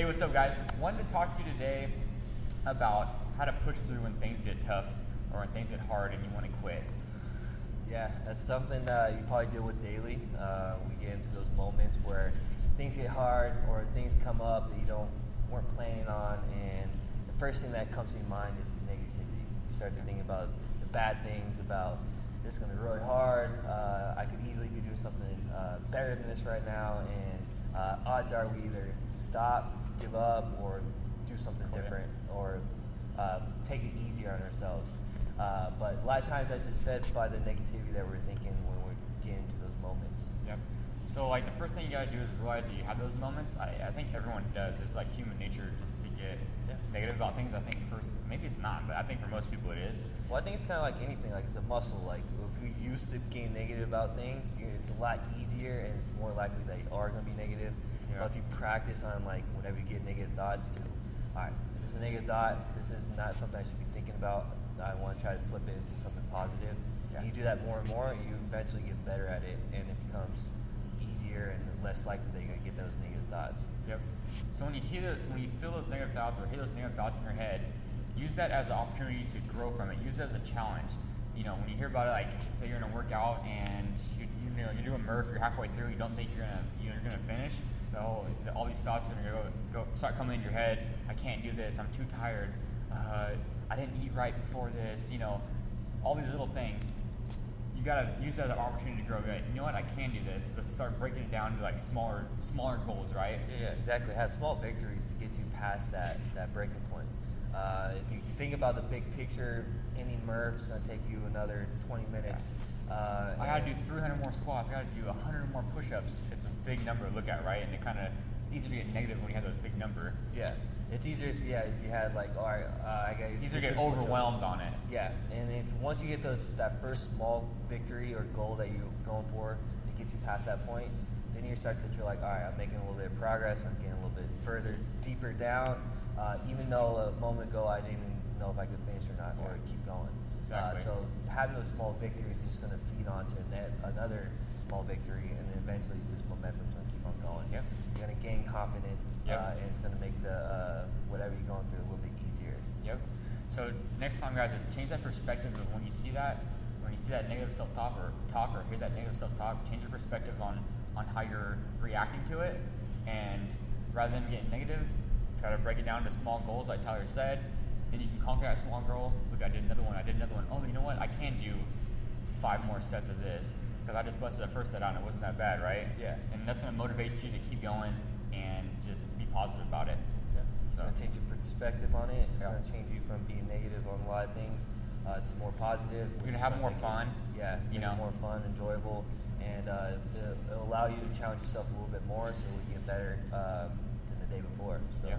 Hey, what's up, guys? Wanted to talk to you today about how to push through when things get tough or when things get hard and you want to quit. Yeah, that's something that you probably deal with daily. Uh, we get into those moments where things get hard or things come up that you don't weren't planning on, and the first thing that comes to your mind is negativity. You start to think about the bad things, about this is going to be really hard. Uh, I could easily be doing something uh, better than this right now, and uh, odds are we either stop, give up, or do something Quit. different, or uh, take it easier on ourselves. Uh, but a lot of times that's just fed by the negativity that we're thinking when we're getting into those moments. Yep. So, like, the first thing you gotta do is realize that you have those moments. I, I think everyone does. It's like human nature just to get Yeah. negative about things. I think first, not, but I think for most people it is. Well, I think it's kind of like anything. Like it's a muscle. Like if we used to getting negative about things, you it's a lot easier, and it's more likely that you are going to be negative. Yeah. But if you practice on like whenever you get negative thoughts, to all right, this is a negative thought. This is not something I should be thinking about. I want to try to flip it into something positive. Yeah. And you do that more and more, you eventually get better at it, and it becomes easier and less likely that you're going to get those negative thoughts. Yep. So when you hear when you feel those negative thoughts or hear those negative thoughts in your head, use that as an opportunity to grow from it. Use it as a challenge. You know, when you hear about it, like say you're gonna work out and you, you know you're doing Murph, you're halfway through, you don't think you're gonna you're gonna finish. The whole, the, all these thoughts are gonna go, go start coming in your head. I can't do this. I'm too tired. Uh, I didn't eat right before this. You know, all these little things you gotta use that as an opportunity to grow. Like, you know what? I can do this. Let's start breaking it down to like smaller, smaller goals, right? Yeah, exactly. Have small victories to get you past that, that breaking point. Uh, if you think about the big picture, any Murph is going to take you another 20 minutes. Uh, I gotta do 300 more squats. I gotta do 100 more push-ups. It's a big number to look at, right? And it kind of it's easy to get negative when you have a big number. Yeah, it's easier if yeah if you had like all right, uh, I guess It's easier to get overwhelmed on it. Yeah, and if once you get those that first small victory or goal that you're going for to get you past that point, then you start to feel like all right, I'm making a little bit of progress. I'm getting a little bit further deeper down. Uh, even though a moment ago I didn't even know if I could finish or not or keep going. Exactly. Uh, so having those small victories is just going to feed onto net, another small victory, and then eventually this momentum's going to keep on confidence, Yep. uh, and it's going to make the uh, whatever you're going through a little bit easier. Yep. So next time, guys, is change that perspective of when you see that, when you see that negative self-talk or talk or hear that negative self-talk, change your perspective on on how you're reacting to it, and rather than getting negative, try to break it down to small goals, like Tyler said. Then you can conquer that small goal. Look, I did another one. I did another one. Oh, you know what? I can do five more sets of this because I just busted the first set out and it wasn't that bad, right? Yeah. And that's going to motivate you to keep going just positive about it. It's So- going to change your perspective on it. It's Yeah. going to change you from being negative on a lot of things uh, to more positive. You're gonna have more make it- fun, Yeah, you know. more fun, enjoyable, and uh, it'll, it'll allow you to challenge yourself a little bit more, so we get better um, than the day before. So. Yeah.